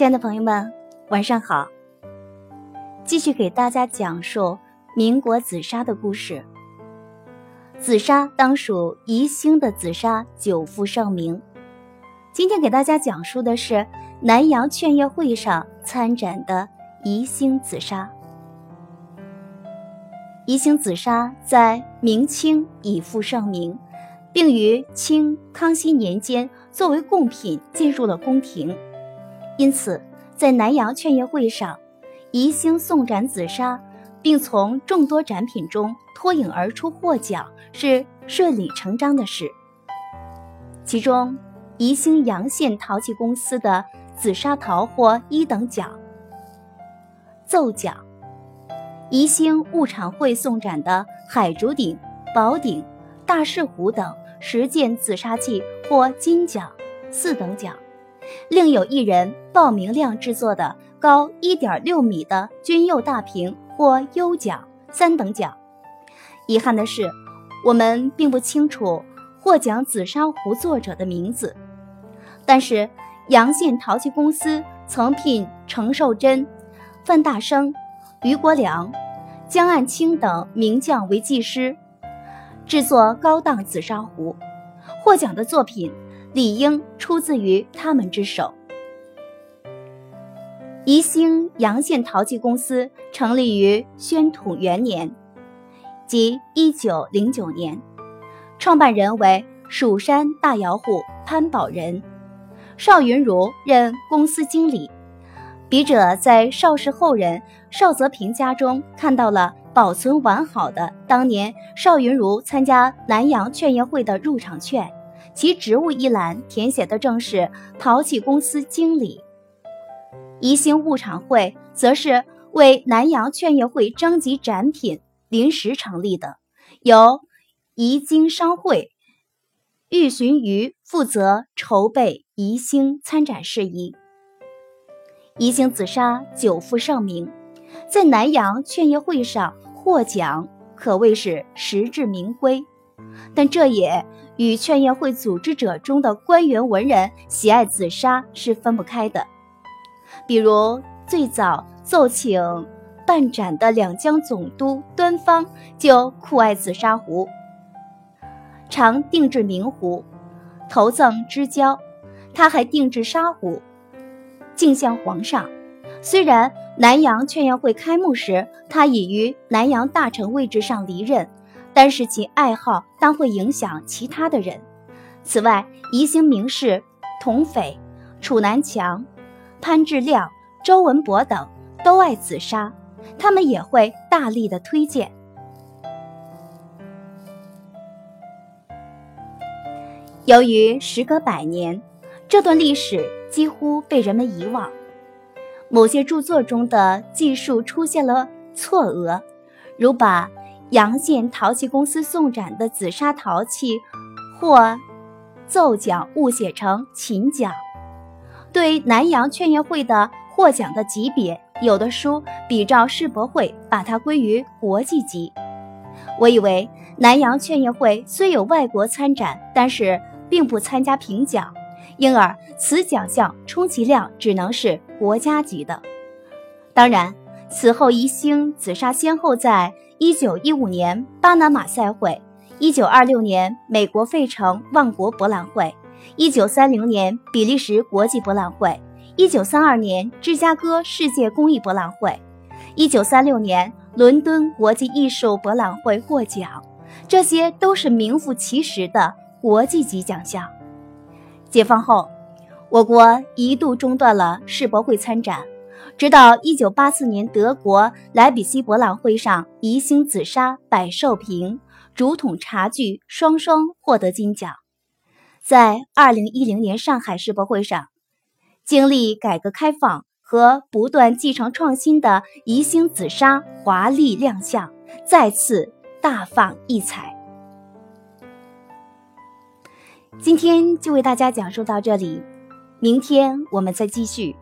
亲爱的朋友们，晚上好。继续给大家讲述民国紫砂的故事。紫砂当属宜兴的紫砂，久负盛名。今天给大家讲述的是南洋劝业会上参展的宜兴紫砂。宜兴紫砂在明清已负盛名，并于清康熙年间作为贡品进入了宫廷。因此，在南洋劝业会上，宜兴送展紫砂，并从众多展品中脱颖而出获奖，是顺理成章的事。其中，宜兴阳县陶器公司的紫砂陶获一等奖、奏奖；宜兴物产会送展的海竹鼎、宝鼎、大士壶等十件紫砂器获金奖、四等奖。另有一人报明亮制作的高一点六米的军釉大瓶获优奖三等奖。遗憾的是，我们并不清楚获奖紫砂壶作者的名字。但是阳县陶器公司曾聘程寿珍、范大生、于国良、江岸清等名匠为技师，制作高档紫砂壶。获奖的作品。理应出自于他们之手。宜兴阳县陶器公司成立于宣统元年，即一九零九年，创办人为蜀山大窑户潘宝仁，邵云如任公司经理。笔者在邵氏后人邵泽平家中看到了保存完好的当年邵云如参加南洋劝业会的入场券。其职务一栏填写的正是陶器公司经理。宜兴物产会则是为南洋劝业会征集展品临时成立的，由宜京商会玉寻瑜负责筹备宜兴参展事宜。宜兴紫砂久负盛名，在南洋劝业会上获奖可谓是实至名归，但这也。与劝业会组织者中的官员文人喜爱紫砂是分不开的。比如最早奏请办展的两江总督端方就酷爱紫砂壶，常定制名壶，投赠之交。他还定制砂壶，敬向皇上。虽然南洋劝业会开幕时，他已于南洋大臣位置上离任。但是其爱好当会影响其他的人。此外，宜兴名士童斐、楚南强、潘志亮、周文博等都爱紫砂，他们也会大力的推荐。由于时隔百年，这段历史几乎被人们遗忘，某些著作中的记述出现了错讹，如把。阳县陶器公司送展的紫砂陶器获奏奖误写成秦奖，对南阳劝业会的获奖的级别，有的书比照世博会把它归于国际级。我以为南阳劝业会虽有外国参展，但是并不参加评奖，因而此奖项充其量只能是国家级的。当然，此后宜兴紫砂先后在。一九一五年巴拿马赛会，一九二六年美国费城万国博览会，一九三零年比利时国际博览会，一九三二年芝加哥世界工艺博览会，一九三六年伦敦国际艺术博览会获奖，这些都是名副其实的国际级奖项。解放后，我国一度中断了世博会参展。直到一九八四年德国莱比锡博览会上，宜兴紫砂百寿瓶、竹筒茶具双双获得金奖。在二零一零年上海世博会上，经历改革开放和不断继承创新的宜兴紫砂华丽亮相，再次大放异彩。今天就为大家讲述到这里，明天我们再继续。